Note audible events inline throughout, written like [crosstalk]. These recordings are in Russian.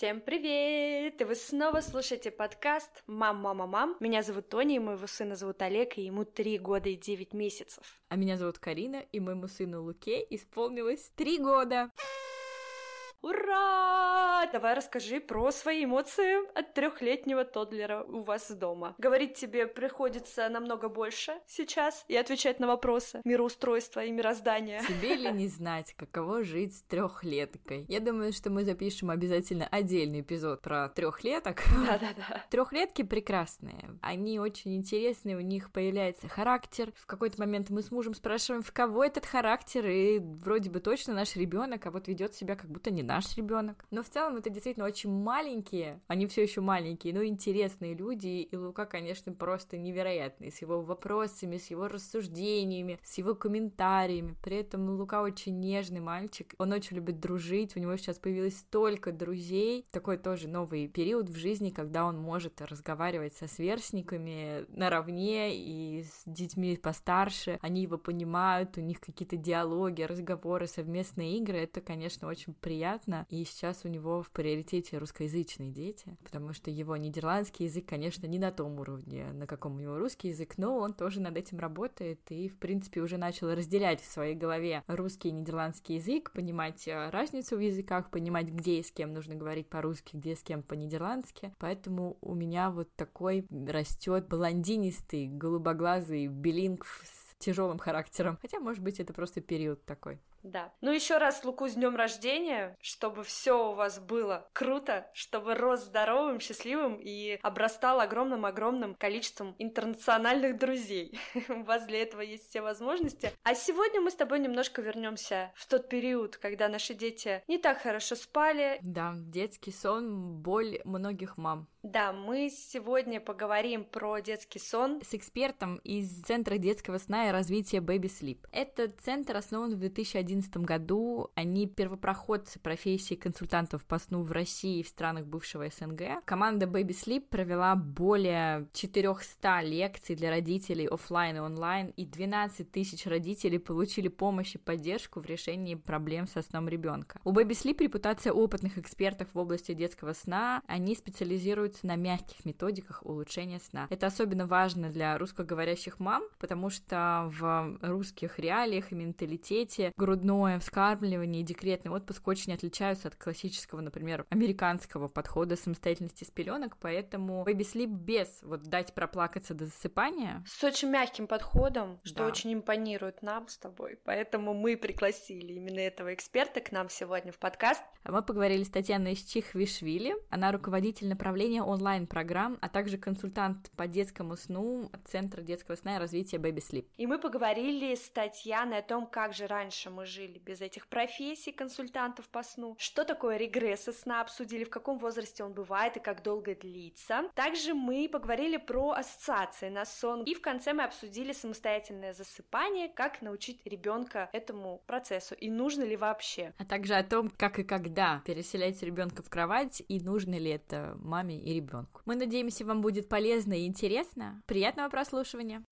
Всем привет! И вы снова слушаете подкаст «Мам, мама, мам». Меня зовут Тоня, и моего сына зовут Олег, и ему три года и девять месяцев. А меня зовут Карина, и моему сыну Луке исполнилось три года. Ура! Давай расскажи про свои эмоции от трехлетнего тодлера у вас дома. Говорить тебе приходится намного больше сейчас и отвечать на вопросы мироустройства и мироздания. Тебе ли не знать, каково жить с трехлеткой? Я думаю, что мы запишем обязательно отдельный эпизод про трехлеток. Да-да-да. Трехлетки прекрасные. Они очень интересные, у них появляется характер. В какой-то момент мы с мужем спрашиваем, в кого этот характер, и вроде бы точно наш ребенок, а вот ведет себя как будто не наш ребенок. Но в целом это действительно очень маленькие, они все еще маленькие, но интересные люди, и Лука, конечно, просто невероятный, с его вопросами, с его рассуждениями, с его комментариями. При этом Лука очень нежный мальчик, он очень любит дружить, у него сейчас появилось столько друзей, такой тоже новый период в жизни, когда он может разговаривать со сверстниками наравне и с детьми постарше, они его понимают, у них какие-то диалоги, разговоры, совместные игры, это, конечно, очень приятно понятно, и сейчас у него в приоритете русскоязычные дети, потому что его нидерландский язык, конечно, не на том уровне, на каком у него русский язык, но он тоже над этим работает и, в принципе, уже начал разделять в своей голове русский и нидерландский язык, понимать э, разницу в языках, понимать, где и с кем нужно говорить по-русски, где с кем по-нидерландски. Поэтому у меня вот такой растет блондинистый, голубоглазый билинг с тяжелым характером. Хотя, может быть, это просто период такой. Да. Ну еще раз Луку с днем рождения, чтобы все у вас было круто, чтобы рос здоровым, счастливым и обрастал огромным-огромным количеством интернациональных друзей. [laughs] У вас для этого есть все возможности. А сегодня мы с тобой немножко вернемся в тот период, когда наши дети не так хорошо спали. Да, детский сон, боль многих мам. Да, мы сегодня поговорим про детский сон с экспертом из Центра детского сна и развития Baby Sleep. Этот центр основан в 2011 2011 году. Они первопроходцы профессии консультантов по сну в России и в странах бывшего СНГ. Команда Baby Sleep провела более 400 лекций для родителей офлайн и онлайн, и 12 тысяч родителей получили помощь и поддержку в решении проблем со сном ребенка. У Baby Sleep репутация опытных экспертов в области детского сна. Они специализируются на мягких методиках улучшения сна. Это особенно важно для русскоговорящих мам, потому что в русских реалиях и менталитете грудное вскармливание и декретный отпуск очень отличаются от классического, например, американского подхода самостоятельности с пеленок, поэтому Baby Sleep без вот дать проплакаться до засыпания. С очень мягким подходом, что да. очень импонирует нам с тобой, поэтому мы пригласили именно этого эксперта к нам сегодня в подкаст. Мы поговорили с Татьяной Чихвишвили, она руководитель направления онлайн-программ, а также консультант по детскому сну Центра детского сна и развития Baby Sleep. И мы поговорили с Татьяной о том, как же раньше мы жили без этих профессий консультантов по сну, что такое регресс сна обсудили, в каком возрасте он бывает и как долго длится. Также мы поговорили про ассоциации на сон, и в конце мы обсудили самостоятельное засыпание, как научить ребенка этому процессу и нужно ли вообще. А также о том, как и когда переселять ребенка в кровать и нужно ли это маме и ребенку. Мы надеемся, вам будет полезно и интересно. Приятного прослушивания!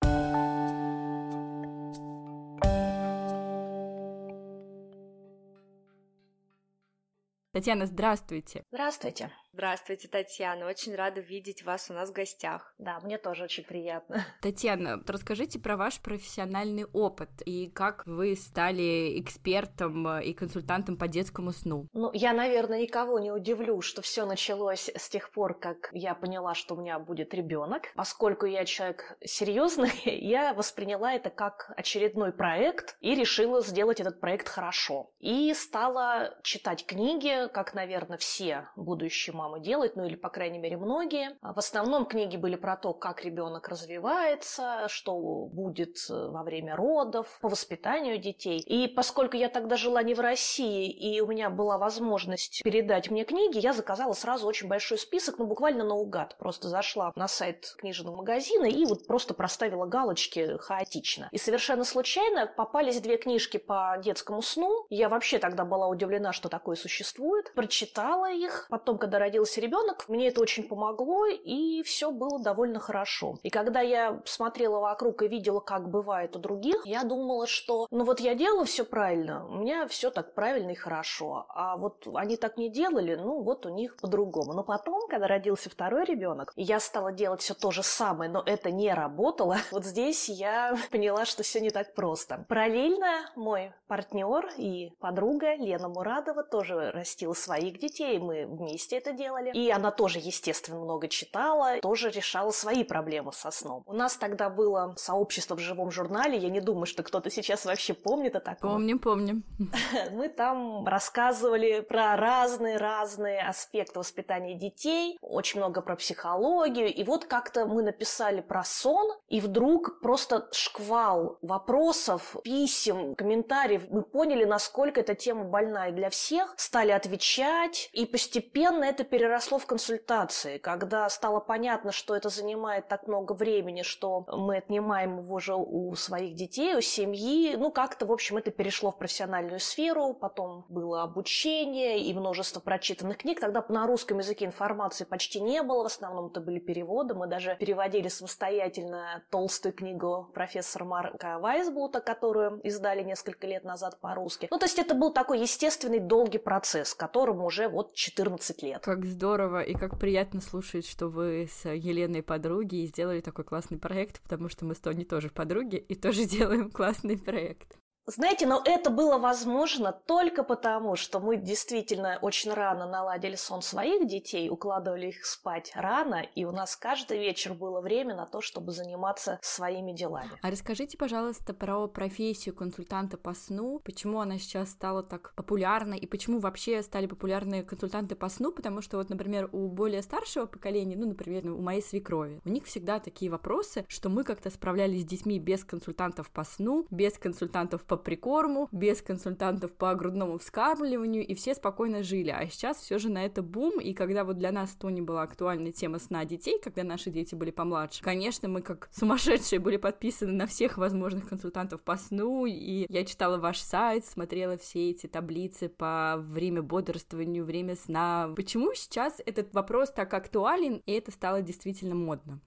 Татьяна, здравствуйте. Здравствуйте. Здравствуйте, Татьяна. Очень рада видеть вас у нас в гостях. Да, мне тоже очень приятно. [laughs] Татьяна, расскажите про ваш профессиональный опыт и как вы стали экспертом и консультантом по детскому сну. Ну, я, наверное, никого не удивлю, что все началось с тех пор, как я поняла, что у меня будет ребенок. Поскольку я человек серьезный, [laughs] я восприняла это как очередной проект и решила сделать этот проект хорошо. И стала читать книги, как, наверное, все будущие мамы делают, ну или, по крайней мере, многие. А в основном книги были про то, как ребенок развивается, что будет э, во время родов, по воспитанию детей. И поскольку я тогда жила не в России, и у меня была возможность передать мне книги, я заказала сразу очень большой список, ну буквально наугад. Просто зашла на сайт книжного магазина и вот просто проставила галочки хаотично. И совершенно случайно попались две книжки по детскому сну. Я вообще тогда была удивлена, что такое существует. Прочитала их. Потом, когда родился ребенок, мне это очень помогло, и все было довольно хорошо. И когда я смотрела вокруг и видела, как бывает у других, я думала, что ну вот я делаю все правильно, у меня все так правильно и хорошо. А вот они так не делали, ну вот у них по-другому. Но потом, когда родился второй ребенок, я стала делать все то же самое, но это не работало. [laughs] Вот здесь я [laughs] поняла, что все не так просто. Параллельно мой партнер и подруга Лена Мурадова тоже растила своих детей, мы вместе это делали. И она тоже, естественно, много читала, тоже решала свои проблемы со сном. У нас тогда было сообщество в живом журнале, я не думаю, что кто-то сейчас вообще помнит о таком. Помним, помним. [laughs] Мы там рассказывали про разные-разные аспекты воспитания детей, очень много про психологию, и вот как-то мы написали про сон, и вдруг просто шквал вопросов, писем, комментариев. Мы поняли, насколько эта тема больная для всех, стали отвечать, и постепенно это переросло в консультации, когда стало понятно, что это занимает так много времени, что мы отнимаем его же у своих детей, у семьи. Ну, как-то, в общем, это перешло в профессиональную сферу, потом было обучение и множество прочитанных книг. Тогда на русском языке информации почти не было, в основном это были переводы. Мы даже переводили самостоятельно толстую книгу профессора Марка Вайсблута, которую издали несколько лет назад по-русски. Ну, то есть это был такой естественный долгий процесс, которому уже вот 14 лет. Как здорово и как приятно слушать, что вы с Еленой подруги и сделали такой классный проект, потому что мы с Тони тоже подруги и тоже [laughs] делаем классный проект. Знаете, но это было возможно только потому, что мы действительно очень рано наладили сон своих детей, укладывали их спать рано, и у нас каждый вечер было время на то, чтобы заниматься своими делами. А расскажите, пожалуйста, про профессию консультанта по сну, почему она сейчас стала так популярна, и почему вообще стали популярны консультанты по сну, потому что вот, например, у более старшего поколения, ну, например, у моей свекрови, у них всегда такие вопросы, что мы как-то справлялись с детьми без консультантов по сну, без консультантов по прикорму, без консультантов по грудному вскармливанию, и все спокойно жили. А сейчас все же на это бум, и когда вот для нас то не была актуальная тема сна детей, когда наши дети были помладше, конечно, мы как сумасшедшие были подписаны на всех возможных консультантов по сну, и я читала ваш сайт, смотрела все эти таблицы по время бодрствованию, время сна. Почему сейчас этот вопрос так актуален, и это стало действительно модно?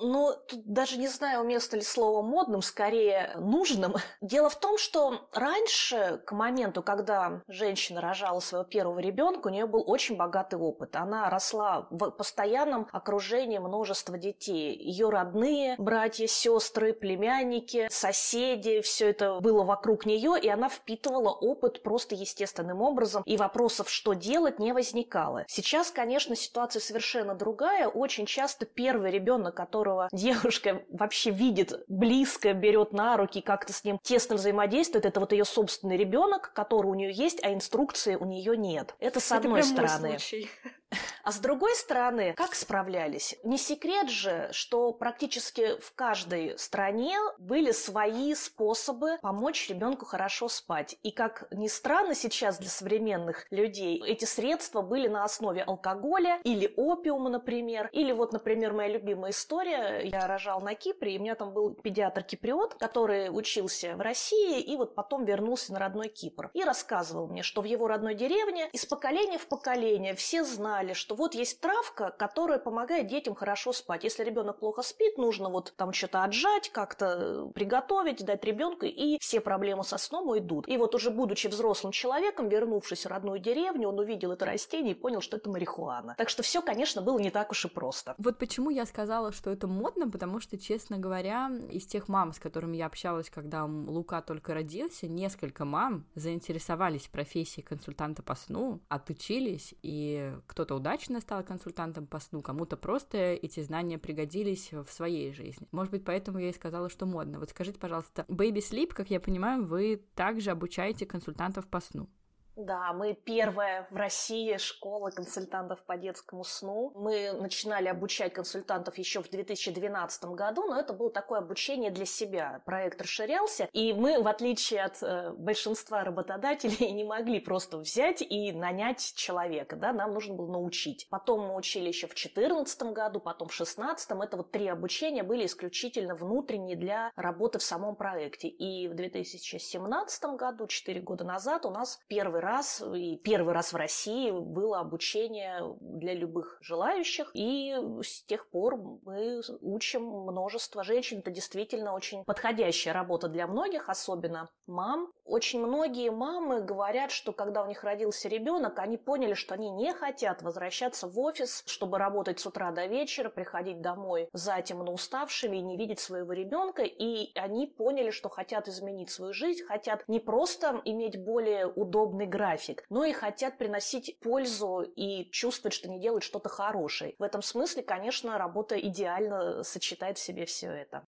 Ну, тут даже не знаю, уместно ли слово модным, скорее нужным. [laughs] Дело в том, что раньше, к моменту, когда женщина рожала своего первого ребенка, у нее был очень богатый опыт. Она росла в постоянном окружении множества детей. Ее родные, братья, сестры, племянники, соседи, все это было вокруг нее, и она впитывала опыт просто естественным образом, и вопросов, что делать, не возникало. Сейчас, конечно, ситуация совершенно другая. Очень часто первый ребенок, который которого девушка вообще видит близко, берет на руки, как-то с ним тесно взаимодействует, это вот ее собственный ребенок, который у нее есть, а инструкции у нее нет. Это с одной это стороны. А с другой стороны, как справлялись? Не секрет же, что практически в каждой стране были свои способы помочь ребенку хорошо спать. И как ни странно сейчас для современных людей, эти средства были на основе алкоголя или опиума, например. Или вот, например, моя любимая история. Я рожал на Кипре, и у меня там был педиатр-киприот, который учился в России и вот потом вернулся на родной Кипр. И рассказывал мне, что в его родной деревне из поколения в поколение все знали, знали, что вот есть травка, которая помогает детям хорошо спать. Если ребенок плохо спит, нужно вот там что-то отжать, как-то приготовить, дать ребенку, и все проблемы со сном уйдут. И вот уже будучи взрослым человеком, вернувшись в родную деревню, он увидел это растение и понял, что это марихуана. Так что все, конечно, было не так уж и просто. Вот почему я сказала, что это модно, потому что, честно говоря, из тех мам, с которыми я общалась, когда Лука только родился, несколько мам заинтересовались профессией консультанта по сну, отучились, и кто-то кому-то удачно стал консультантом по сну, кому-то просто эти знания пригодились в своей жизни. Может быть, поэтому я и сказала, что модно. Вот скажите, пожалуйста, Baby Sleep, как я понимаю, вы также обучаете консультантов по сну. Да, мы первая в России школа консультантов по детскому сну. Мы начинали обучать консультантов еще в 2012 году, но это было такое обучение для себя. Проект расширялся, и мы, в отличие от э, большинства работодателей, [laughs] не могли просто взять и нанять человека. Да? Нам нужно было научить. Потом мы учили еще в 2014 году, потом в 2016. Это вот три обучения были исключительно внутренние для работы в самом проекте. И в 2017 году, 4 года назад, у нас первый раз, и первый раз в России было обучение для любых желающих, и с тех пор мы учим множество женщин. Это действительно очень подходящая работа для многих, особенно мам. Очень многие мамы говорят, что когда у них родился ребенок, они поняли, что они не хотят возвращаться в офис, чтобы работать с утра до вечера, приходить домой затемно уставшими и не видеть своего ребенка, и они поняли, что хотят изменить свою жизнь, хотят не просто иметь более удобный график, но и хотят приносить пользу и чувствовать, что они делают что-то хорошее. В этом смысле, конечно, работа идеально сочетает в себе все это.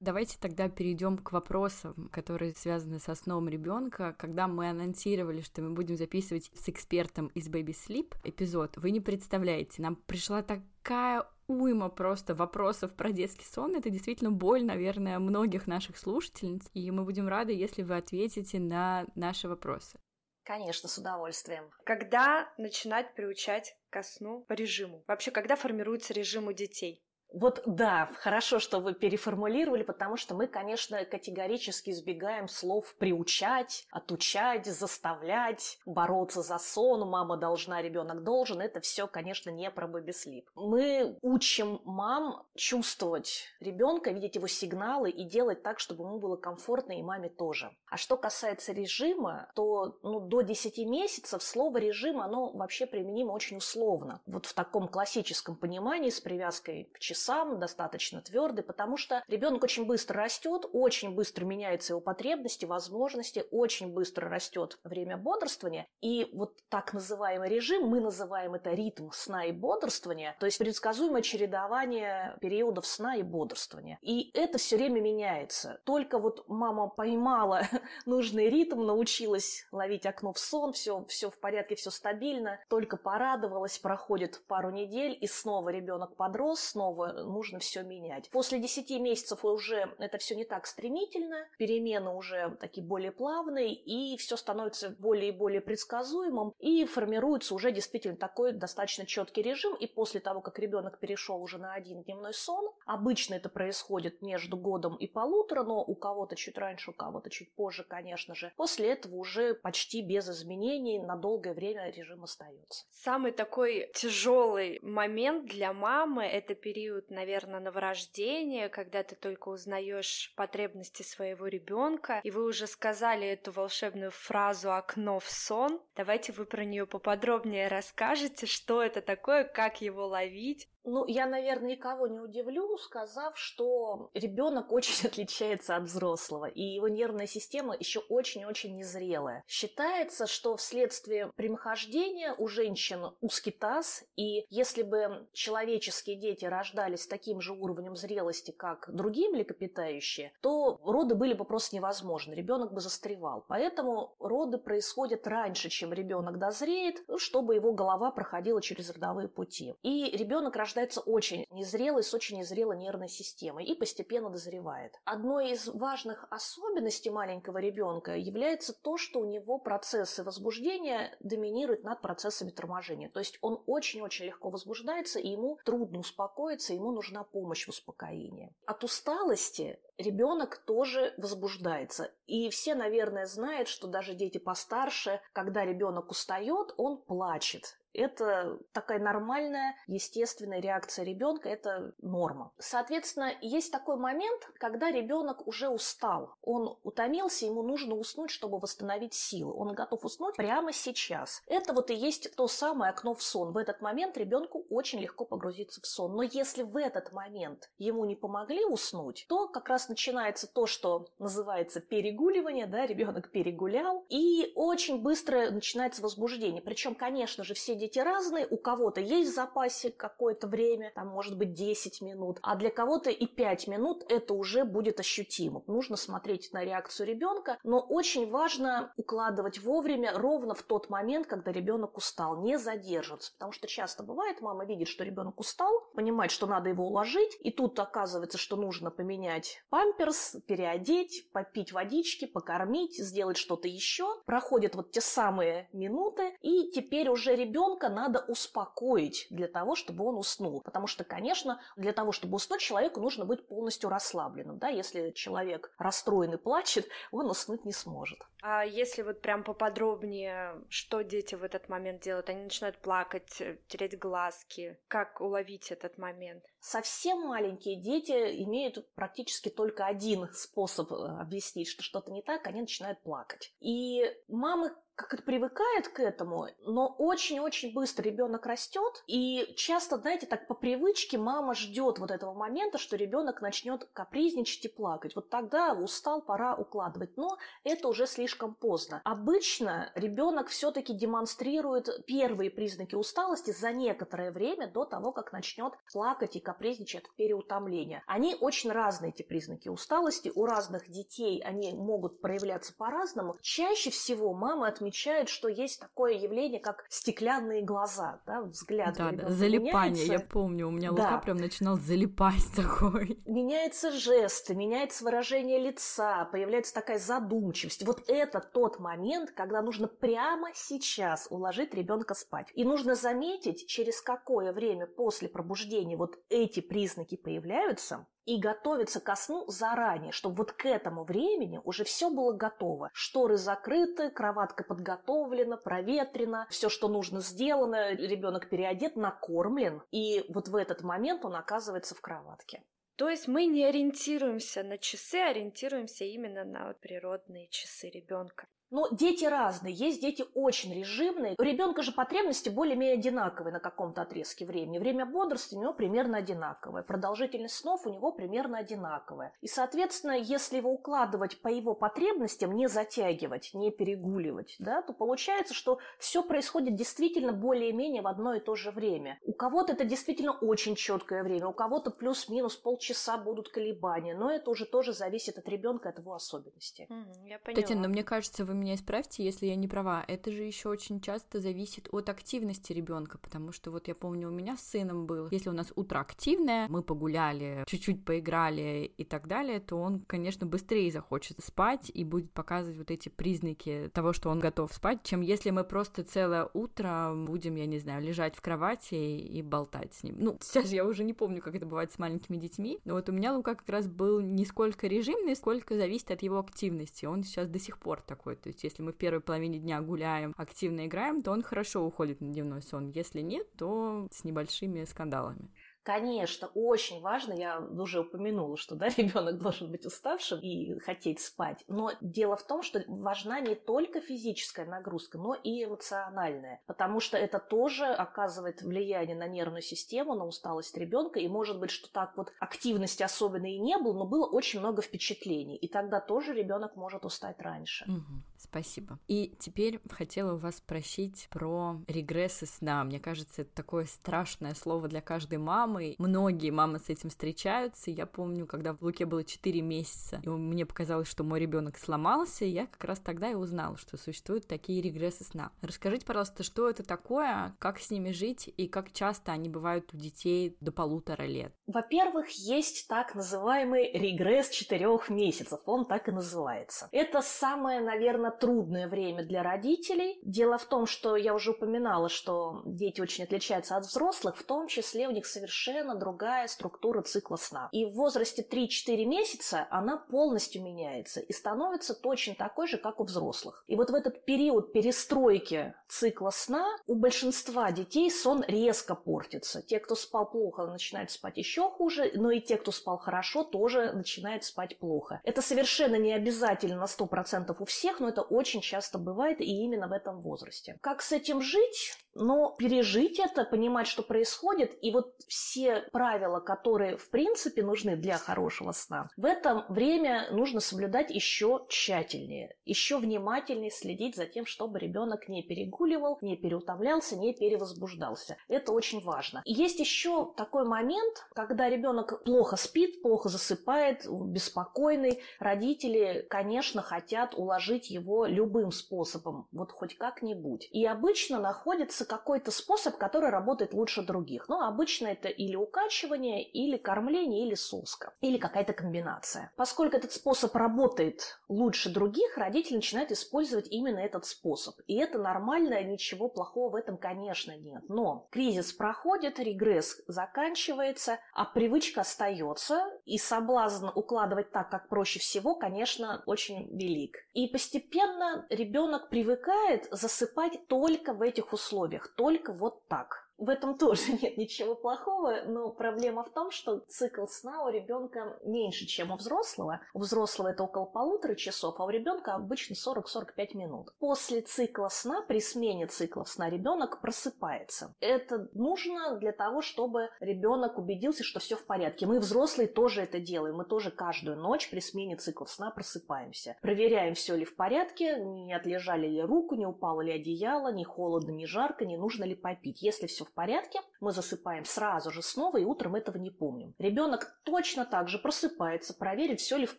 Давайте тогда перейдем к вопросам, которые связаны со сном ребенка. Когда мы анонсировали, что мы будем записывать с экспертом из Baby Sleep эпизод, вы не представляете, нам пришла такая уйма просто вопросов про детский сон. Это действительно боль, наверное, многих наших слушательниц. И мы будем рады, если вы ответите на наши вопросы. Конечно, с удовольствием. Когда начинать приучать ко сну по режиму? Вообще, когда формируется режим у детей? Вот да, хорошо, что вы переформулировали, потому что мы, конечно, категорически избегаем слов приучать, отучать, заставлять, бороться за сон, мама должна, ребенок должен. Это все, конечно, не про бэби-слип. Мы учим мам чувствовать ребенка, видеть его сигналы и делать так, чтобы ему было комфортно и маме тоже. А что касается режима, то ну, до 10 месяцев слово режим, оно вообще применимо очень условно. Вот в таком классическом понимании с привязкой к часам сам, достаточно твердый, потому что ребенок очень быстро растет, очень быстро меняются его потребности, возможности, очень быстро растет время бодрствования. И вот так называемый режим, мы называем это ритм сна и бодрствования, то есть предсказуемое чередование периодов сна и бодрствования. И это все время меняется. Только вот мама поймала [laughs] нужный ритм, научилась ловить окно в сон, все, все в порядке, все стабильно, только порадовалась, проходит пару недель, и снова ребенок подрос, снова нужно все менять. После 10 месяцев уже это все не так стремительно, перемены уже такие более плавные, и все становится более и более предсказуемым, и формируется уже действительно такой достаточно четкий режим, и после того, как ребенок перешел уже на один дневной сон, обычно это происходит между годом и полутора, но у кого-то чуть раньше, у кого-то чуть позже, конечно же, после этого уже почти без изменений на долгое время режим остается. Самый такой тяжелый момент для мамы это период период, наверное, новорождения, когда ты только узнаешь потребности своего ребенка, и вы уже сказали эту волшебную фразу «окно в сон». Давайте вы про нее поподробнее расскажете, что это такое, как его ловить. Ну, я, наверное, никого не удивлю, сказав, что ребенок очень [laughs] отличается от взрослого, и его нервная система еще очень-очень незрелая. Считается, что вследствие прямохождения у женщин узкий таз, и если бы человеческие дети рождались таким же уровнем зрелости, как другие млекопитающие, то роды были бы просто невозможны, ребенок бы застревал. Поэтому роды происходят раньше, чем ребенок дозреет, чтобы его голова проходила через родовые пути. И ребенок рождается рождается очень незрелый, с очень незрелой нервной системой и постепенно дозревает. Одной из важных особенностей маленького ребенка является то, что у него процессы возбуждения доминируют над процессами торможения. То есть он очень-очень легко возбуждается, и ему трудно успокоиться, ему нужна помощь в успокоении. От усталости ребенок тоже возбуждается. И все, наверное, знают, что даже дети постарше, когда ребенок устает, он плачет. Это такая нормальная, естественная реакция ребенка, это норма. Соответственно, есть такой момент, когда ребенок уже устал. Он утомился, ему нужно уснуть, чтобы восстановить силы. Он готов уснуть прямо сейчас. Это вот и есть то самое окно в сон. В этот момент ребенку очень легко погрузиться в сон. Но если в этот момент ему не помогли уснуть, то как раз начинается то, что называется перегуливание, да, ребенок перегулял, и очень быстро начинается возбуждение. Причем, конечно же, все дети разные, у кого-то есть в запасе какое-то время, там может быть 10 минут, а для кого-то и 5 минут это уже будет ощутимо. Нужно смотреть на реакцию ребенка, но очень важно укладывать вовремя, ровно в тот момент, когда ребенок устал, не задерживаться, потому что часто бывает, мама видит, что ребенок устал, понимает, что надо его уложить, и тут оказывается, что нужно поменять памперс, переодеть, попить водички, покормить, сделать что-то еще. Проходят вот те самые минуты, и теперь уже ребенок ребенка надо успокоить для того, чтобы он уснул. Потому что, конечно, для того, чтобы уснуть, человеку нужно быть полностью расслабленным. Да? Если человек расстроен и плачет, он уснуть не сможет. А если вот прям поподробнее, что дети в этот момент делают? Они начинают плакать, э, тереть глазки. Как уловить этот момент? Совсем маленькие дети имеют практически только один способ э, объяснить, что что-то не так, они начинают плакать. И мамы как привыкает к этому, но очень-очень быстро ребенок растет, и часто, знаете, так по привычке мама ждет вот этого момента, что ребенок начнет капризничать и плакать. Вот тогда устал, пора укладывать. Но это уже слишком поздно. Обычно ребенок все-таки демонстрирует первые признаки усталости за некоторое время до того, как начнет плакать и капризничать от переутомления. Они очень разные, эти признаки усталости. У разных детей они могут проявляться по-разному. Чаще всего мамы отмечают отмечают, что есть такое явление, как стеклянные глаза, да, взгляд. Да, да, залипание, меняется. я помню, у меня да. Лука прям начинал залипать [laughs] такой. Меняется жесты, меняется выражение лица, появляется такая задумчивость. Вот это тот момент, когда нужно прямо сейчас уложить ребенка спать. И нужно заметить, через какое время после пробуждения вот эти признаки появляются, и готовиться ко сну заранее, чтобы вот к этому времени уже все было готово. Шторы закрыты, кроватка подготовлена, проветрена, все, что нужно, сделано, ребенок переодет, накормлен, и вот в этот момент он оказывается в кроватке. То есть мы не ориентируемся на часы, а ориентируемся именно на природные часы ребенка. Но дети разные. Есть дети очень режимные. У ребенка же потребности более-менее одинаковые на каком-то отрезке времени. Время бодрости у него примерно одинаковое. Продолжительность снов у него примерно одинаковая. И, соответственно, если его укладывать по его потребностям, не затягивать, не перегуливать, да, то получается, что все происходит действительно более-менее в одно и то же время. У кого-то это действительно очень четкое время, у кого-то плюс-минус полчаса будут колебания, но это уже тоже зависит от ребенка, от его особенностей. Mm, я поняла. Татьяна, но мне кажется, вы меня исправьте, если я не права, это же еще очень часто зависит от активности ребенка, потому что вот я помню, у меня с сыном был, если у нас утро активное, мы погуляли, чуть-чуть поиграли и так далее, то он, конечно, быстрее захочет спать и будет показывать вот эти признаки того, что он готов спать, чем если мы просто целое утро будем, я не знаю, лежать в кровати и болтать с ним. Ну, сейчас я уже не помню, как это бывает с маленькими детьми, но вот у меня Лука как раз был не сколько режимный, сколько зависит от его активности. Он сейчас до сих пор такой. То есть, если мы в первой половине дня гуляем, активно играем, то он хорошо уходит на дневной сон. Если нет, то с небольшими скандалами. Конечно, очень важно, я уже упомянула, что да, [laughs] ребенок должен быть уставшим и хотеть спать. Но дело в том, что важна не только физическая нагрузка, но и эмоциональная. Потому что это тоже оказывает влияние на нервную систему, на усталость ребенка. И может быть, что так вот активности особенно и не было, но было очень много впечатлений. И тогда тоже ребенок может устать раньше. Угу, спасибо. И теперь хотела у вас спросить про регрессы сна. Мне кажется, это такое страшное слово для каждой мамы. Многие мамы с этим встречаются. Я помню, когда в Луке было 4 месяца, и мне показалось, что мой ребенок сломался, я как раз тогда и узнала, что существуют такие регрессы сна. Расскажите, пожалуйста, что это такое, как с ними жить и как часто они бывают у детей до полутора лет? Во-первых, есть так называемый регресс четырех месяцев. Он так и называется. Это самое, наверное, трудное время для родителей. Дело в том, что я уже упоминала, что дети очень отличаются от взрослых, в том числе у них совершенно другая структура цикла сна. И в возрасте 3-4 месяца она полностью меняется и становится точно такой же, как у взрослых. И вот в этот период перестройки цикла сна у большинства детей сон резко портится. Те, кто спал плохо, начинают спать еще хуже, но и те, кто спал хорошо, тоже начинают спать плохо. Это совершенно не обязательно на 100% у всех, но это очень часто бывает и именно в этом возрасте. Как с этим жить? Но пережить это, понимать, что происходит, и вот все правила, которые в принципе нужны для хорошего сна, в это время нужно соблюдать еще тщательнее, еще внимательнее следить за тем, чтобы ребенок не перегуливал, не переутомлялся, не перевозбуждался. Это очень важно. И есть еще такой момент, когда ребенок плохо спит, плохо засыпает, беспокойный. Родители, конечно, хотят уложить его любым способом, вот хоть как-нибудь. И обычно находится какой-то способ, который работает лучше других. Ну, обычно это или укачивание, или кормление, или соска, или какая-то комбинация. Поскольку этот способ работает лучше других, родители начинают использовать именно этот способ. И это нормально, ничего плохого в этом, конечно, нет. Но кризис проходит, регресс заканчивается, а привычка остается, и соблазн укладывать так, как проще всего, конечно, очень велик. И постепенно ребенок привыкает засыпать только в этих условиях, только вот так. В этом тоже [laughs] нет ничего плохого, но проблема в том, что цикл сна у ребенка меньше, чем у взрослого. У взрослого это около полутора часов, а у ребенка обычно 40-45 минут. После цикла сна, при смене цикла сна, ребенок просыпается. Это нужно для того, чтобы ребенок убедился, что все в порядке. Мы, взрослые, тоже это делаем. Мы тоже каждую ночь при смене цикла сна просыпаемся. Проверяем, все ли в порядке, не отлежали ли руку, не упало ли одеяло, не холодно, не жарко, не нужно ли попить. Если все в порядке, мы засыпаем сразу же снова и утром этого не помним. Ребенок точно так же просыпается, проверит, все ли в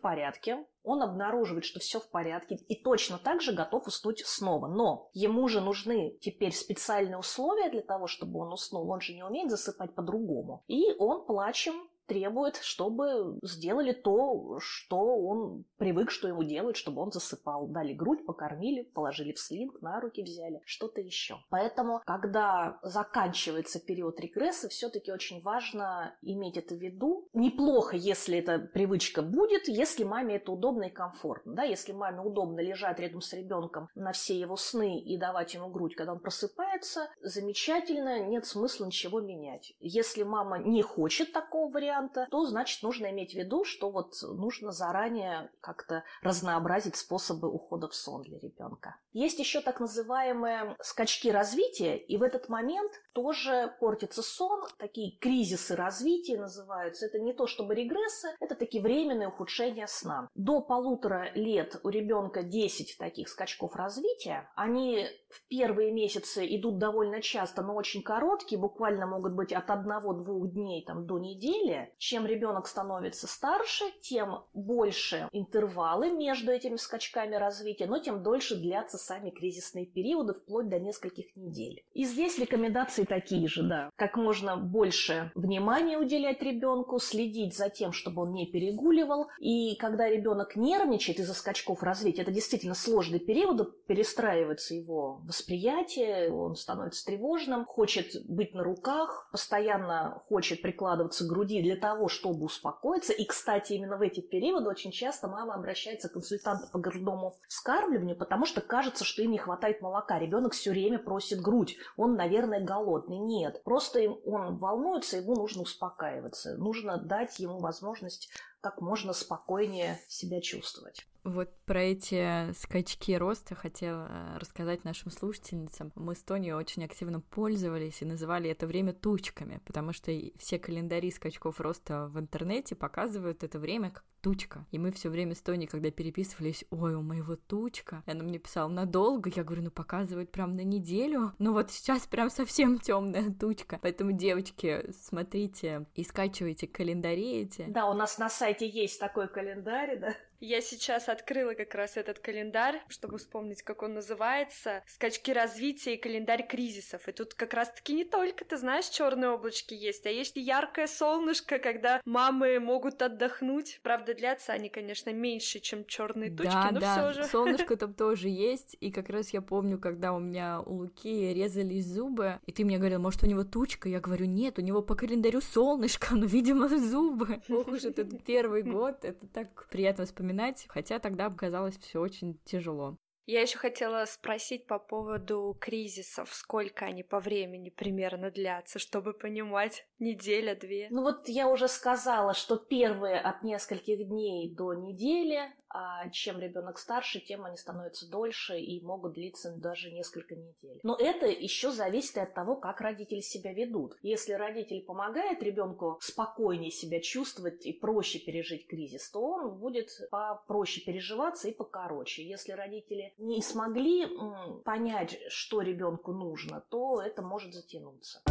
порядке, он обнаруживает, что все в порядке и точно так же готов уснуть снова. Но ему же нужны теперь специальные условия для того, чтобы он уснул. Он же не умеет засыпать по-другому. И он плачем требует, чтобы сделали то, что он привык, что ему делают, чтобы он засыпал. Дали грудь, покормили, положили в слинг, на руки взяли, что-то еще. Поэтому, когда заканчивается период регресса, все-таки очень важно иметь это в виду. Неплохо, если эта привычка будет, если маме это удобно и комфортно. Да? Если маме удобно лежать рядом с ребенком на все его сны и давать ему грудь, когда он просыпается, замечательно, нет смысла ничего менять. Если мама не хочет такого варианта, варианта, то значит нужно иметь в виду, что вот нужно заранее как-то разнообразить способы ухода в сон для ребенка. Есть еще так называемые скачки развития, и в этот момент тоже портится сон, такие кризисы развития называются. Это не то чтобы регрессы, это такие временные ухудшения сна. До полутора лет у ребенка 10 таких скачков развития. Они в первые месяцы идут довольно часто, но очень короткие, буквально могут быть от одного-двух дней там, до недели. Чем ребенок становится старше, тем больше интервалы между этими скачками развития, но тем дольше длятся сами кризисные периоды, вплоть до нескольких недель. И здесь рекомендации такие же, да. Как можно больше внимания уделять ребенку, следить за тем, чтобы он не перегуливал. И когда ребенок нервничает из-за скачков развития, это действительно сложный период, перестраивается его восприятие, он становится тревожным, хочет быть на руках, постоянно хочет прикладываться к груди для того, чтобы успокоиться. И, кстати, именно в эти периоды очень часто мама обращается к консультанту по грудному вскармливанию, потому что кажется, что им не хватает молока. Ребенок все время просит грудь. Он, наверное, голодный. Нет. Просто он волнуется, ему нужно успокаиваться. Нужно дать ему возможность как можно спокойнее себя чувствовать. Вот про эти скачки роста хотела э, рассказать нашим слушательницам. Мы с Тони очень активно пользовались и называли это время тучками, потому что все календари скачков роста в интернете показывают это время как тучка. И мы все время с Тони, когда переписывались, ой, у моего тучка. И она мне писала, надолго? Я говорю, ну показывают прям на неделю. Ну вот сейчас прям совсем темная тучка. Поэтому, девочки, смотрите и скачивайте календари эти. Да, у нас на сайте есть такой календарь, да. Я сейчас открыла как раз этот календарь, чтобы вспомнить, как он называется. Скачки развития и календарь кризисов. И тут как раз-таки не только, ты знаешь, черные облачки есть, а есть и яркое солнышко, когда мамы могут отдохнуть. Правда, длятся они, конечно, меньше, чем черные тучки, да, но да, все же. Солнышко там [laughs] тоже есть. И как раз я помню, когда у меня у Луки резались зубы, и ты мне говорил, может, у него тучка? Я говорю, нет, у него по календарю солнышко, но, видимо, зубы. [laughs] Ох уж этот первый год, это так приятно вспоминать вспоминать, хотя тогда казалось все очень тяжело. Я еще хотела спросить по поводу кризисов, сколько они по времени примерно длятся, чтобы понимать, неделя-две. Ну вот я уже сказала, что первые от нескольких дней до недели, а чем ребенок старше, тем они становятся дольше и могут длиться даже несколько недель. Но это еще зависит от того, как родители себя ведут. Если родитель помогает ребенку спокойнее себя чувствовать и проще пережить кризис, то он будет попроще переживаться и покороче. Если родители не смогли понять, что ребенку нужно, то это может затянуться.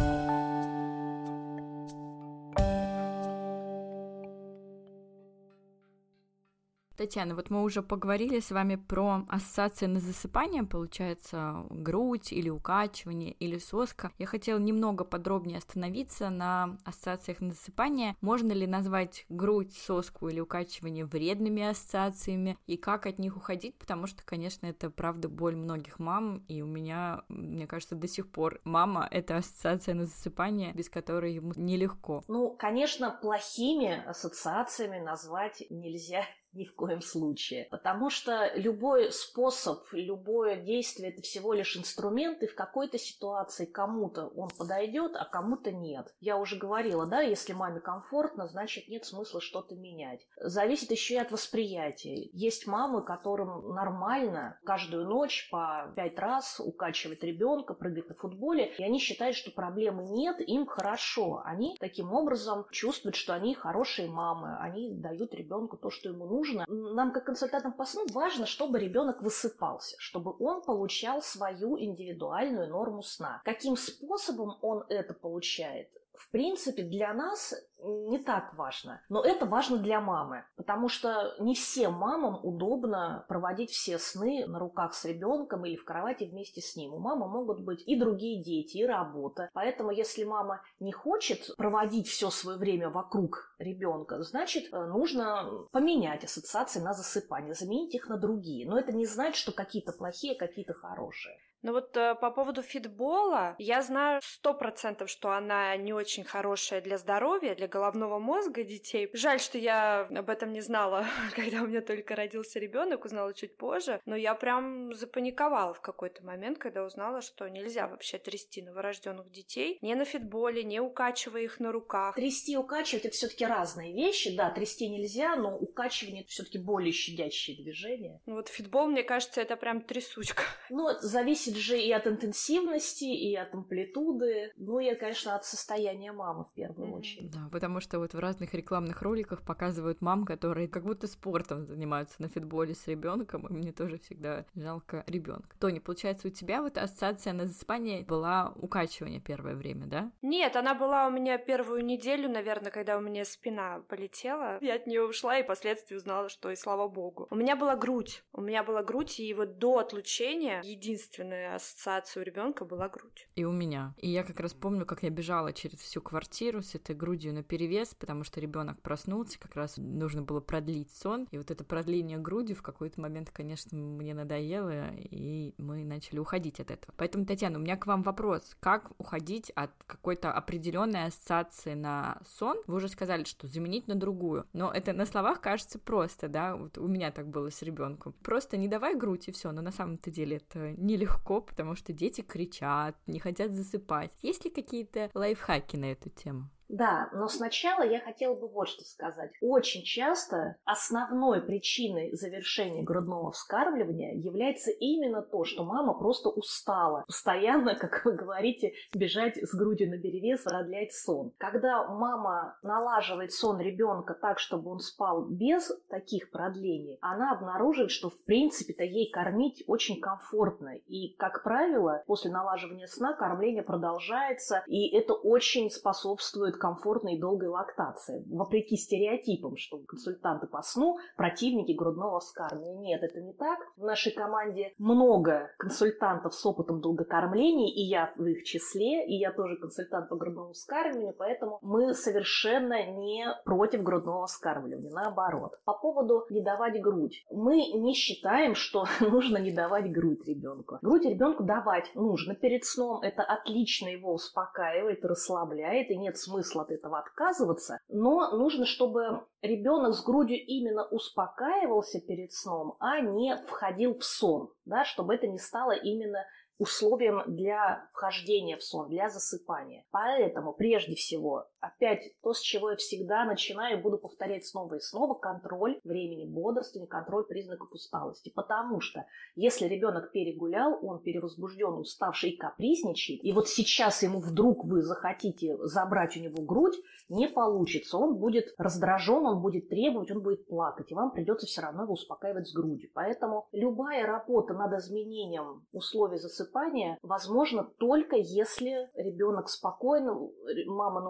Татьяна, вот мы уже поговорили с вами про ассоциации на засыпание, получается, грудь или укачивание или соска. Я хотела немного подробнее остановиться на ассоциациях на засыпание. Можно ли назвать грудь, соску или укачивание вредными ассоциациями и как от них уходить, потому что, конечно, это правда боль многих мам, и у меня, мне кажется, до сих пор мама — это ассоциация на засыпание, без которой ему нелегко. Ну, конечно, плохими ассоциациями назвать нельзя ни в коем случае. Потому что любой способ, любое действие – это всего лишь инструмент, и в какой-то ситуации кому-то он подойдет, а кому-то нет. Я уже говорила, да, если маме комфортно, значит нет смысла что-то менять. Зависит еще и от восприятия. Есть мамы, которым нормально каждую ночь по пять раз укачивать ребенка, прыгать на футболе, и они считают, что проблемы нет, им хорошо. Они таким образом чувствуют, что они хорошие мамы, они дают ребенку то, что ему нужно, нужно, нам как консультантам по сну важно, чтобы ребенок высыпался, чтобы он получал свою индивидуальную норму сна. Каким способом он это получает? в принципе, для нас не так важно. Но это важно для мамы, потому что не всем мамам удобно проводить все сны на руках с ребенком или в кровати вместе с ним. У мамы могут быть и другие дети, и работа. Поэтому, если мама не хочет проводить все свое время вокруг ребенка, значит, э, нужно поменять ассоциации на засыпание, заменить их на другие. Но это не значит, что какие-то плохие, какие-то хорошие. Но вот э, по поводу фитбола, я знаю сто процентов, что она не очень хорошая для здоровья, для головного мозга детей. Жаль, что я об этом не знала, [laughs] когда у меня только родился ребенок, узнала чуть позже. Но я прям запаниковала в какой-то момент, когда узнала, что нельзя вообще трясти новорожденных детей не на фитболе, не укачивая их на руках. Трясти и укачивать это все-таки разные вещи. Да, трясти нельзя, но укачивание это все-таки более щадящее движение. Ну вот фитбол, мне кажется, это прям трясучка. [laughs] Ну, зависит же и от интенсивности, и от амплитуды, ну и, конечно, от состояния мамы в первую mm-hmm. очередь. Да, потому что вот в разных рекламных роликах показывают мам, которые как будто спортом занимаются на фитболе с ребенком, и мне тоже всегда жалко ребенка. Тони, получается, у тебя вот ассоциация на засыпание была укачивание первое время, да? Нет, она была у меня первую неделю, наверное, когда у меня спина полетела. Я от нее ушла и впоследствии узнала, что и слава богу. У меня была грудь. У меня была грудь, и вот до отлучения единственное ассоциация у ребенка была грудь. И у меня. И я как раз помню, как я бежала через всю квартиру с этой грудью на перевес, потому что ребенок проснулся, как раз нужно было продлить сон. И вот это продление груди в какой-то момент, конечно, мне надоело, и мы начали уходить от этого. Поэтому, Татьяна, у меня к вам вопрос. Как уходить от какой-то определенной ассоциации на сон? Вы уже сказали, что заменить на другую. Но это на словах кажется просто, да? Вот у меня так было с ребенком. Просто не давай грудь и все, но на самом-то деле это нелегко легко, потому что дети кричат, не хотят засыпать. Есть ли какие-то лайфхаки на эту тему? Да, но сначала я хотела бы вот что сказать. Очень часто основной причиной завершения грудного вскармливания является именно то, что мама просто устала. Постоянно, как вы говорите, бежать с грудью на беревес, продлять сон. Когда мама налаживает сон ребенка так, чтобы он спал без таких продлений, она обнаруживает, что в принципе-то ей кормить очень комфортно. И, как правило, после налаживания сна кормление продолжается, и это очень способствует комфортной и долгой лактации. Вопреки стереотипам, что консультанты по сну – противники грудного вскармливания. Нет, это не так. В нашей команде много консультантов с опытом долгокормления, и я в их числе, и я тоже консультант по грудному вскармливанию, поэтому мы совершенно не против грудного вскармливания, наоборот. По поводу не давать грудь. Мы не считаем, что [laughs] нужно не давать грудь ребенку. Грудь ребенку давать нужно перед сном. Это отлично его успокаивает, расслабляет, и нет смысла смысла от этого отказываться, но нужно, чтобы ребенок с грудью именно успокаивался перед сном, а не входил в сон, да, чтобы это не стало именно условием для вхождения в сон, для засыпания. Поэтому, прежде всего, опять то, с чего я всегда начинаю и буду повторять снова и снова, контроль времени бодрствования, контроль признаков усталости. Потому что если ребенок перегулял, он перевозбужден, уставший и капризничает, и вот сейчас ему вдруг вы захотите забрать у него грудь, не получится. Он будет раздражен, он будет требовать, он будет плакать, и вам придется все равно его успокаивать с грудью. Поэтому любая работа над изменением условий засыпания возможно только если ребенок спокойно, мама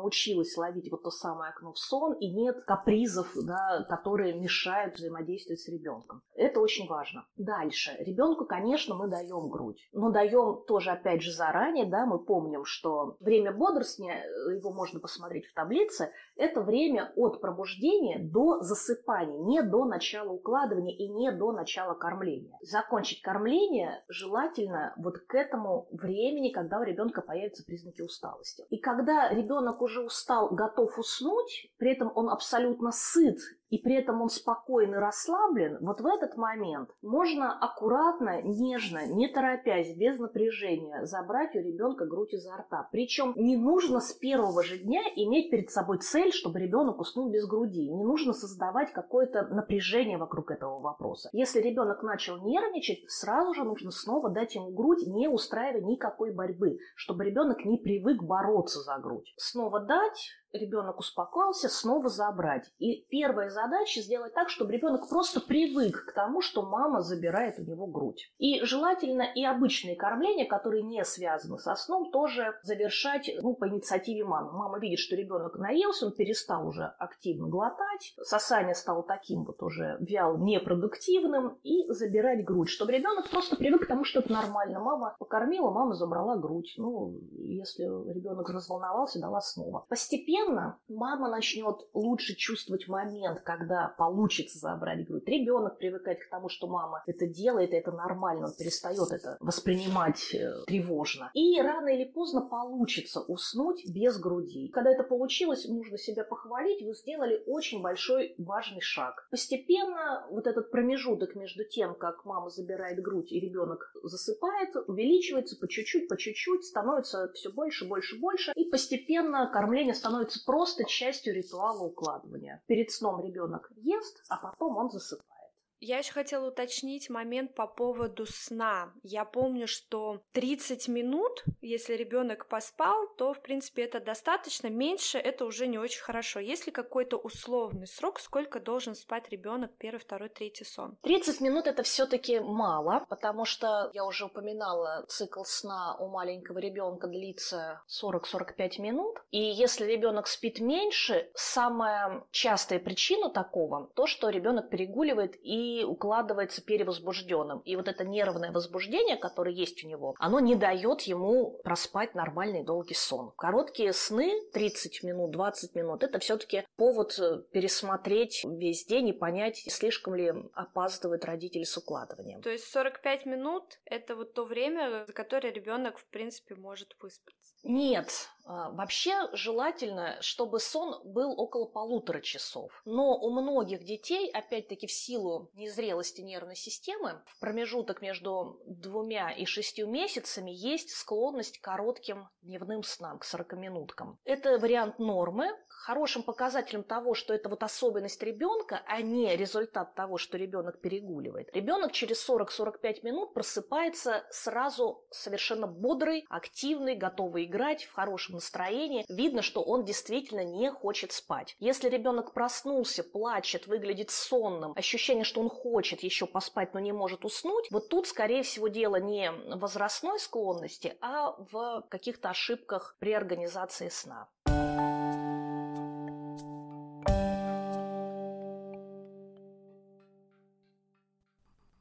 научилась ловить вот то самое окно в сон, и нет капризов, да, которые мешают взаимодействовать с ребенком. Это очень важно. Дальше. Ребенку, конечно, мы даем грудь, но даем тоже, опять же, заранее, да, мы помним, что время бодрствования, его можно посмотреть в таблице, это время от пробуждения до засыпания, не до начала укладывания и не до начала кормления. Закончить кормление желательно вот к этому времени, когда у ребенка появятся признаки усталости. И когда ребенок уже устал, готов уснуть, при этом он абсолютно сыт и при этом он спокойно расслаблен, вот в этот момент можно аккуратно, нежно, не торопясь, без напряжения забрать у ребенка грудь изо рта. Причем не нужно с первого же дня иметь перед собой цель, чтобы ребенок уснул без груди. Не нужно создавать какое-то напряжение вокруг этого вопроса. Если ребенок начал нервничать, сразу же нужно снова дать ему грудь, не устраивая никакой борьбы, чтобы ребенок не привык бороться за грудь. Снова дать, ребенок успокоился, снова забрать. И первая задача сделать так, чтобы ребенок просто привык к тому, что мама забирает у него грудь. И желательно и обычные кормления, которые не связаны со сном, тоже завершать ну, по инициативе мамы. Мама видит, что ребенок наелся, он перестал уже активно глотать, сосание стало таким вот уже вял непродуктивным, и забирать грудь, чтобы ребенок просто привык к тому, что это нормально. Мама покормила, мама забрала грудь. Ну, если ребенок разволновался, дала снова. Постепенно мама начнет лучше чувствовать момент, когда получится забрать грудь. Ребенок привыкает к тому, что мама это делает, это нормально, он перестает это воспринимать э, тревожно. И рано или поздно получится уснуть без груди. Когда это получилось, нужно себя похвалить, вы сделали очень большой важный шаг. Постепенно вот этот промежуток между тем, как мама забирает грудь и ребенок засыпает, увеличивается по чуть-чуть, по чуть-чуть, становится все больше, больше, больше, и постепенно кормление становится просто частью ритуала укладывания. Перед сном ребенок ест, а потом он засыпает. Я еще хотела уточнить момент по поводу сна. Я помню, что 30 минут, если ребенок поспал, то, в принципе, это достаточно. Меньше это уже не очень хорошо. Есть ли какой-то условный срок, сколько должен спать ребенок первый, второй, третий сон? 30 минут это все-таки мало, потому что я уже упоминала, цикл сна у маленького ребенка длится 40-45 минут. И если ребенок спит меньше, самая частая причина такого то, что ребенок перегуливает и укладывается перевозбужденным. И вот это нервное возбуждение, которое есть у него, оно не дает ему проспать нормальный долгий сон. Короткие сны, 30 минут, 20 минут, это все-таки повод э, пересмотреть весь день и понять, слишком ли опаздывают родители с укладыванием. То есть 45 минут – это вот то время, за которое ребенок, в принципе, может выспаться? Нет, Вообще желательно, чтобы сон был около полутора часов. Но у многих детей, опять-таки в силу незрелости нервной системы, в промежуток между двумя и шестью месяцами есть склонность к коротким дневным снам, к 40 минуткам. Это вариант нормы, хорошим показателем того, что это вот особенность ребенка, а не результат того, что ребенок перегуливает. Ребенок через 40-45 минут просыпается сразу совершенно бодрый, активный, готовый играть, в хорошем настроении. Видно, что он действительно не хочет спать. Если ребенок проснулся, плачет, выглядит сонным, ощущение, что он хочет еще поспать, но не может уснуть, вот тут, скорее всего, дело не возрастной склонности, а в каких-то ошибках при организации сна.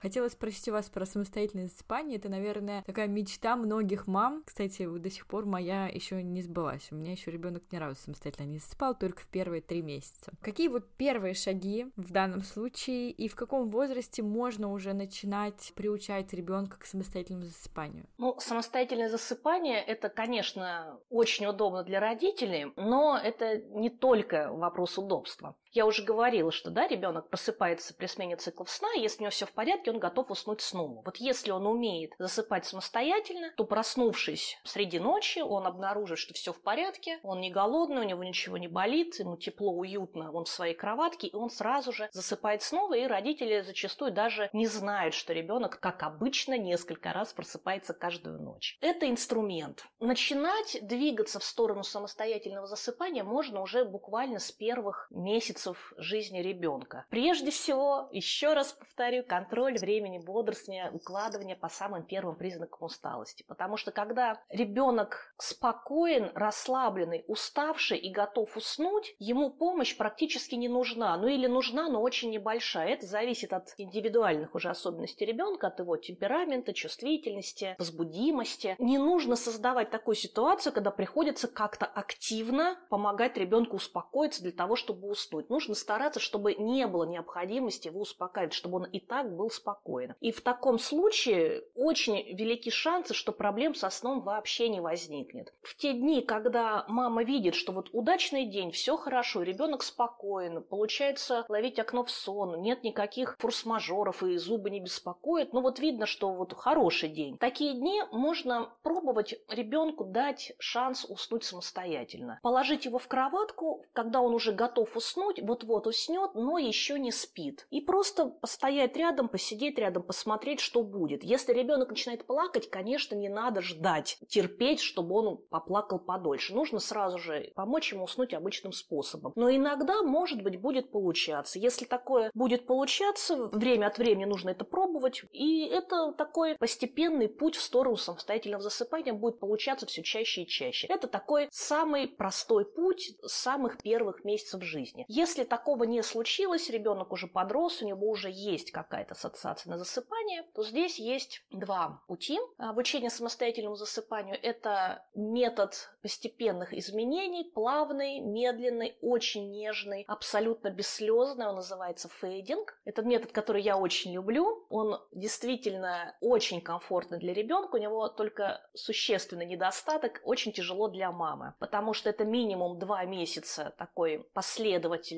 Хотела спросить у вас про самостоятельное засыпание. Это, наверное, такая мечта многих мам. Кстати, до сих пор моя еще не сбылась. У меня еще ребенок ни разу самостоятельно не засыпал, только в первые три месяца. Какие вот первые шаги в данном случае и в каком возрасте можно уже начинать приучать ребенка к самостоятельному засыпанию? Ну, самостоятельное засыпание это, конечно, очень удобно для родителей, но это не только вопрос удобства. Я уже говорила, что да, ребенок просыпается при смене циклов сна, и если у него все в порядке, он готов уснуть снова. Вот если он умеет засыпать самостоятельно, то проснувшись среди ночи, он обнаружит, что все в порядке, он не голодный, у него ничего не болит, ему тепло, уютно, он в своей кроватке, и он сразу же засыпает снова, и родители зачастую даже не знают, что ребенок, как обычно, несколько раз просыпается каждую ночь. Это инструмент. Начинать двигаться в сторону самостоятельного засыпания можно уже буквально с первых месяцев месяцев жизни ребенка. Прежде всего, еще раз повторю, контроль времени бодрствования, укладывания по самым первым признакам усталости. Потому что когда ребенок спокоен, расслабленный, уставший и готов уснуть, ему помощь практически не нужна. Ну или нужна, но очень небольшая. Это зависит от индивидуальных уже особенностей ребенка, от его темперамента, чувствительности, возбудимости. Не нужно создавать такую ситуацию, когда приходится как-то активно помогать ребенку успокоиться для того, чтобы уснуть. Нужно стараться, чтобы не было необходимости его успокаивать, чтобы он и так был спокоен. И в таком случае очень велики шансы, что проблем со сном вообще не возникнет. В те дни, когда мама видит, что вот удачный день, все хорошо, ребенок спокоен, получается ловить окно в сон, нет никаких форс-мажоров и зубы не беспокоят, ну вот видно, что вот хороший день. Такие дни можно пробовать ребенку дать шанс уснуть самостоятельно. Положить его в кроватку, когда он уже готов уснуть, вот-вот уснет, но еще не спит. И просто постоять рядом, посидеть рядом, посмотреть, что будет. Если ребенок начинает плакать, конечно, не надо ждать, терпеть, чтобы он поплакал подольше. Нужно сразу же помочь ему уснуть обычным способом. Но иногда, может быть, будет получаться. Если такое будет получаться, время от времени нужно это пробовать. И это такой постепенный путь в сторону самостоятельного засыпания будет получаться все чаще и чаще. Это такой самый простой путь самых первых месяцев жизни. Если такого не случилось, ребенок уже подрос, у него уже есть какая-то ассоциация на засыпание, то здесь есть два пути. Обучение самостоятельному засыпанию – это метод постепенных изменений, плавный, медленный, очень нежный, абсолютно бесслезный, он называется фейдинг. Это метод, который я очень люблю, он действительно очень комфортный для ребенка, у него только существенный недостаток, очень тяжело для мамы, потому что это минимум два месяца такой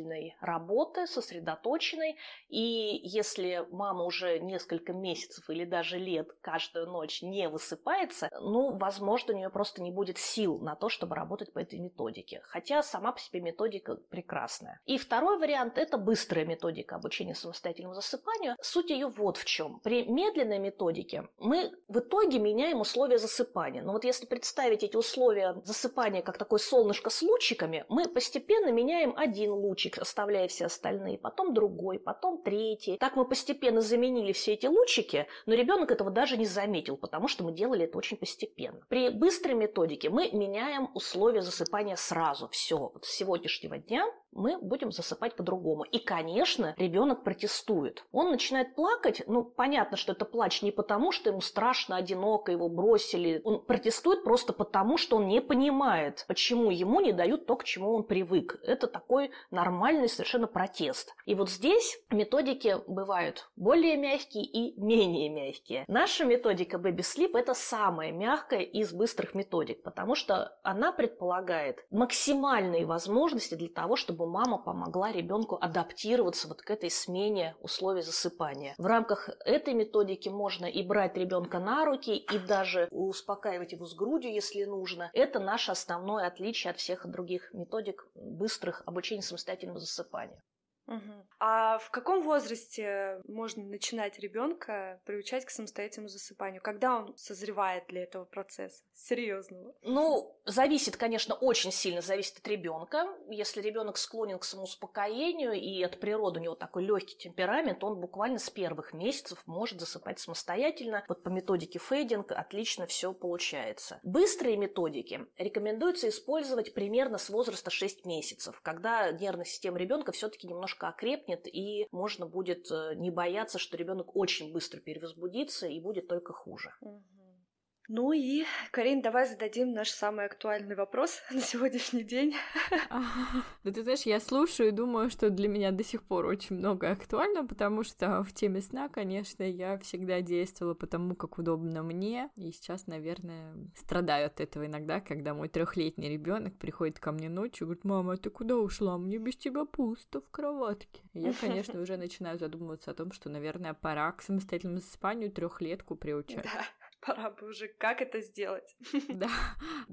последовательной работы, сосредоточенной, и если мама уже несколько месяцев или даже лет каждую ночь не высыпается, ну, возможно, у нее просто не будет сил на то, чтобы работать по этой методике. Хотя сама по себе методика прекрасная. И второй вариант – это быстрая методика обучения самостоятельному засыпанию. Суть ее вот в чем. При медленной методике мы в итоге меняем условия засыпания. Но вот если представить эти условия засыпания как такое солнышко с лучиками, мы постепенно меняем один лучик, оставляя все остальные, потом другой, потом третий. Так мы постепенно заменили все эти лучики, но ребенок этого даже не заметил, потому что мы делали это очень постепенно. При быстрой методике мы меняем условия засыпания сразу. Все, вот с сегодняшнего дня мы будем засыпать по-другому. И, конечно, ребенок протестует. Он начинает плакать, ну, понятно, что это плач не потому, что ему страшно, одиноко, его бросили. Он протестует просто потому, что он не понимает, почему ему не дают то, к чему он привык. Это такой нормальный совершенно протест. И вот здесь методики бывают более мягкие и менее мягкие. Наша методика Baby Sleep – это самая мягкая из быстрых методик, потому что она предполагает максимальные возможности для того, чтобы чтобы мама помогла ребенку адаптироваться вот к этой смене условий засыпания. В рамках этой методики можно и брать ребенка на руки, и даже успокаивать его с грудью, если нужно. Это наше основное отличие от всех других методик быстрых обучения самостоятельному засыпанию. Угу. А в каком возрасте можно начинать ребенка приучать к самостоятельному засыпанию? Когда он созревает для этого процесса серьезного? Ну, зависит, конечно, очень сильно зависит от ребенка. Если ребенок склонен к самоуспокоению и от природы у него такой легкий темперамент, он буквально с первых месяцев может засыпать самостоятельно. Вот по методике фейдинг отлично все получается. Быстрые методики рекомендуется использовать примерно с возраста 6 месяцев, когда нервная система ребенка все-таки немножко немножко окрепнет, и можно будет э, не бояться, что ребенок очень быстро перевозбудится и будет только хуже. Угу. Ну и, Карин, давай зададим наш самый актуальный вопрос [laughs] на сегодняшний день. Да ты знаешь, я слушаю и думаю, что для меня до сих пор очень много актуально, потому что в теме сна, конечно, я всегда действовала по тому, как удобно мне, и сейчас, наверное, страдаю от этого иногда, когда мой трехлетний ребенок приходит ко мне ночью и говорит, мама, ты куда ушла? Мне без тебя пусто в кроватке. И я, конечно, [laughs] уже начинаю задумываться о том, что, наверное, пора к самостоятельному засыпанию трехлетку приучать. Да. Пора бы уже, как это сделать? [laughs] Да.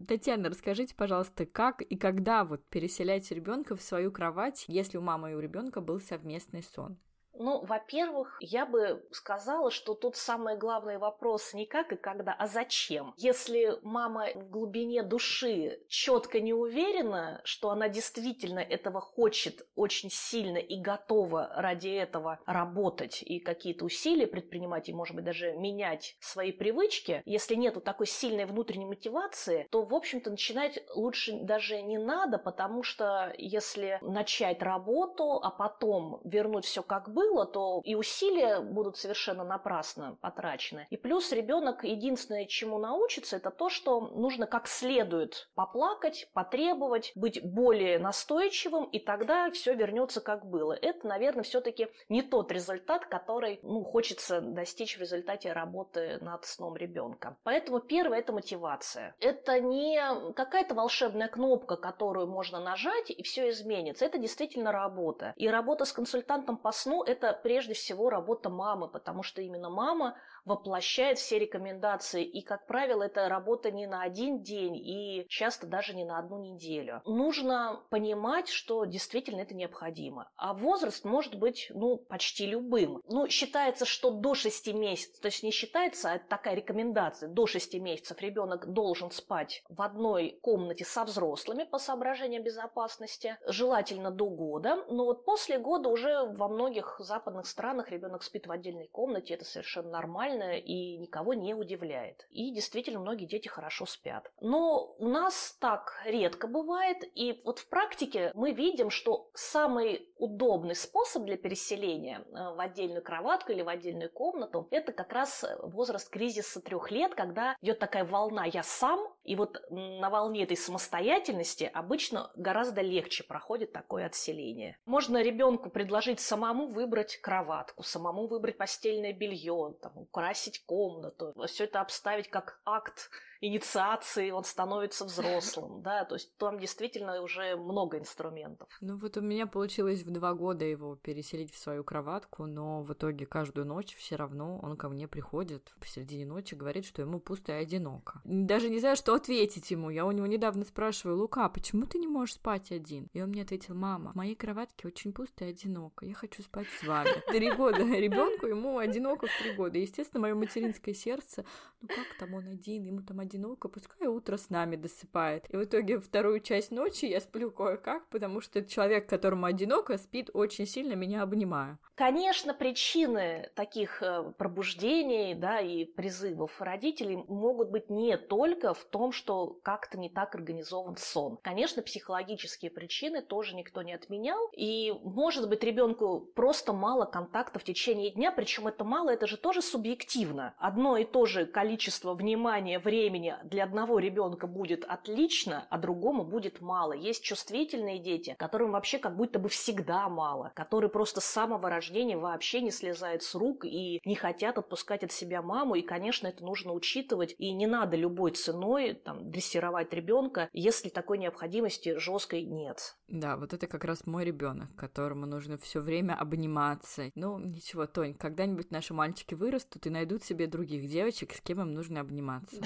Татьяна, расскажите, пожалуйста, как и когда вот переселять ребенка в свою кровать, если у мамы и у ребенка был совместный сон? Ну, во-первых, я бы сказала, что тут самый главный вопрос не как и когда, а зачем. Если мама в глубине души четко не уверена, что она действительно этого хочет очень сильно и готова ради этого работать и какие-то усилия предпринимать, и, может быть, даже менять свои привычки, если нету такой сильной внутренней мотивации, то, в общем-то, начинать лучше даже не надо, потому что если начать работу, а потом вернуть все как было, то и усилия будут совершенно напрасно потрачены. И плюс ребенок единственное, чему научится, это то, что нужно как следует поплакать, потребовать, быть более настойчивым, и тогда все вернется как было. Это, наверное, все-таки не тот результат, который ну, хочется достичь в результате работы над сном ребенка. Поэтому первое – это мотивация. Это не какая-то волшебная кнопка, которую можно нажать, и все изменится. Это действительно работа. И работа с консультантом по сну – это прежде всего работа мамы, потому что именно мама воплощает все рекомендации. И, как правило, это работа не на один день и часто даже не на одну неделю. Нужно понимать, что действительно это необходимо. А возраст может быть, ну, почти любым. Ну, считается, что до 6 месяцев, то есть не считается, а такая рекомендация, до 6 месяцев ребенок должен спать в одной комнате со взрослыми по соображениям безопасности, желательно до года. Но вот после года уже во многих западных странах ребенок спит в отдельной комнате, это совершенно нормально нормально и никого не удивляет. И действительно многие дети хорошо спят. Но у нас так редко бывает, и вот в практике мы видим, что самый удобный способ для переселения э, в отдельную кроватку или в отдельную комнату – это как раз возраст кризиса трех лет, когда идет такая волна «я сам», и вот на волне этой самостоятельности обычно гораздо легче проходит такое отселение. Можно ребенку предложить самому выбрать кроватку, самому выбрать постельное белье, там, украсить комнату, все это обставить как акт инициации он становится взрослым, да, то есть там действительно уже много инструментов. Ну вот у меня получилось в два года его переселить в свою кроватку, но в итоге каждую ночь все равно он ко мне приходит посередине ночи, говорит, что ему пусто и одиноко. Даже не знаю, что ответить ему. Я у него недавно спрашиваю, Лука, почему ты не можешь спать один? И он мне ответил, мама, в моей кроватке очень пусто и одиноко, я хочу спать с вами. [laughs] Три года ребенку, ему одиноко в три года. Естественно, мое материнское сердце, ну как там он один, ему там одиноко, пускай утро с нами досыпает. И в итоге вторую часть ночи я сплю кое-как, потому что человек, которому одиноко, спит очень сильно, меня обнимая. Конечно, причины таких э, пробуждений да, и призывов родителей могут быть не только в том, что как-то не так организован сон. Конечно, психологические причины тоже никто не отменял. И, может быть, ребенку просто мало контакта в течение дня, причем это мало, это же тоже субъективно. Одно и то же количество внимания, времени времени для одного ребенка будет отлично, а другому будет мало. Есть чувствительные дети, которым вообще как будто бы всегда мало, которые просто с самого рождения вообще не слезают с рук и не хотят отпускать от себя маму. И, конечно, это нужно учитывать. И не надо любой ценой там, дрессировать ребенка, если такой необходимости жесткой нет. Да, вот это как раз мой ребенок, которому нужно все время обниматься. Ну, ничего, Тонь, когда-нибудь наши мальчики вырастут и найдут себе других девочек, с кем им нужно обниматься.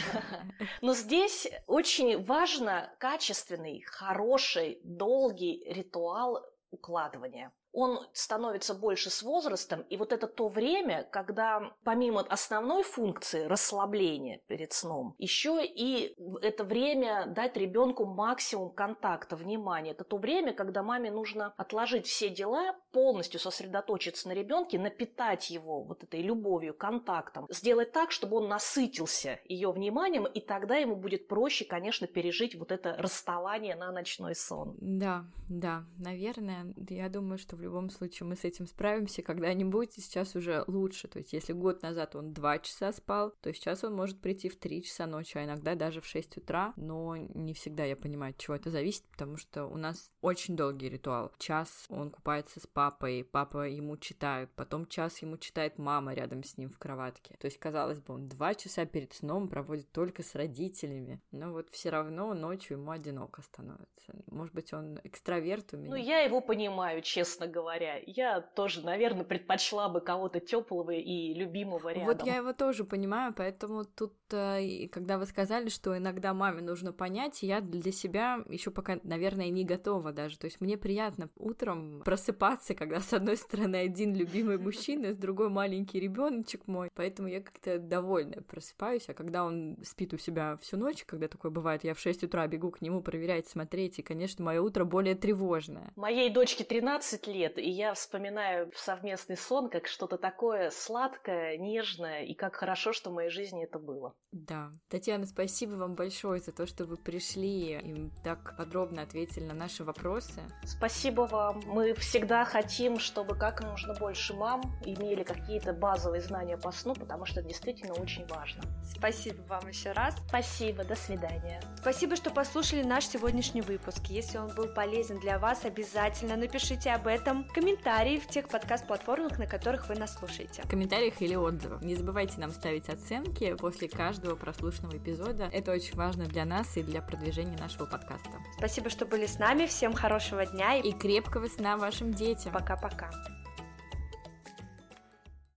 Но здесь очень важно качественный, хороший, долгий ритуал укладывания он становится больше с возрастом, и вот это то время, когда помимо основной функции расслабления перед сном, еще и это время дать ребенку максимум контакта, внимания. Это то время, когда маме нужно отложить все дела, полностью сосредоточиться на ребенке, напитать его вот этой любовью, контактом, сделать так, чтобы он насытился ее вниманием, и тогда ему будет проще, конечно, пережить вот это расставание на ночной сон. Да, да, наверное, я думаю, что в любом случае мы с этим справимся когда-нибудь, и сейчас уже лучше. То есть, если год назад он 2 часа спал, то сейчас он может прийти в 3 часа ночи, а иногда даже в 6 утра, но не всегда я понимаю, от чего это зависит, потому что у нас очень долгий ритуал. Час он купается с папой, папа ему читает, потом час ему читает мама рядом с ним в кроватке. То есть, казалось бы, он 2 часа перед сном проводит только с родителями, но вот все равно ночью ему одиноко становится. Может быть, он экстраверт у меня. Ну, я его понимаю, честно говоря. Я тоже, наверное, предпочла бы кого-то теплого и любимого рядом. Вот я его тоже понимаю, поэтому тут, э, когда вы сказали, что иногда маме нужно понять, я для себя еще пока, наверное, не готова даже. То есть мне приятно утром просыпаться, когда с одной стороны один любимый мужчина, с другой маленький ребеночек мой. Поэтому я как-то довольна просыпаюсь, а когда он спит у себя всю ночь, когда такое бывает, я в 6 утра бегу к нему проверять, смотреть, и, конечно, мое утро более тревожное. Моей дочке 13 лет, и я вспоминаю совместный сон как что-то такое сладкое, нежное, и как хорошо, что в моей жизни это было. Да. Татьяна, спасибо вам большое за то, что вы пришли и так подробно ответили на наши вопросы. Спасибо вам. Мы всегда хотим, чтобы как можно больше мам имели какие-то базовые знания по сну, потому что это действительно очень важно. Спасибо вам еще раз. Спасибо, до свидания. Спасибо, что послушали наш сегодняшний выпуск. Если он был полезен для вас, обязательно напишите об этом в комментарии в тех подкаст-платформах, на которых вы нас слушаете. В комментариях или отзывах. Не забывайте нам ставить оценки после каждого прослушанного эпизода. Это очень важно для нас и для продвижения нашего подкаста. Спасибо, что были с нами. Всем хорошего дня и крепкого сна вашим детям. Пока-пока.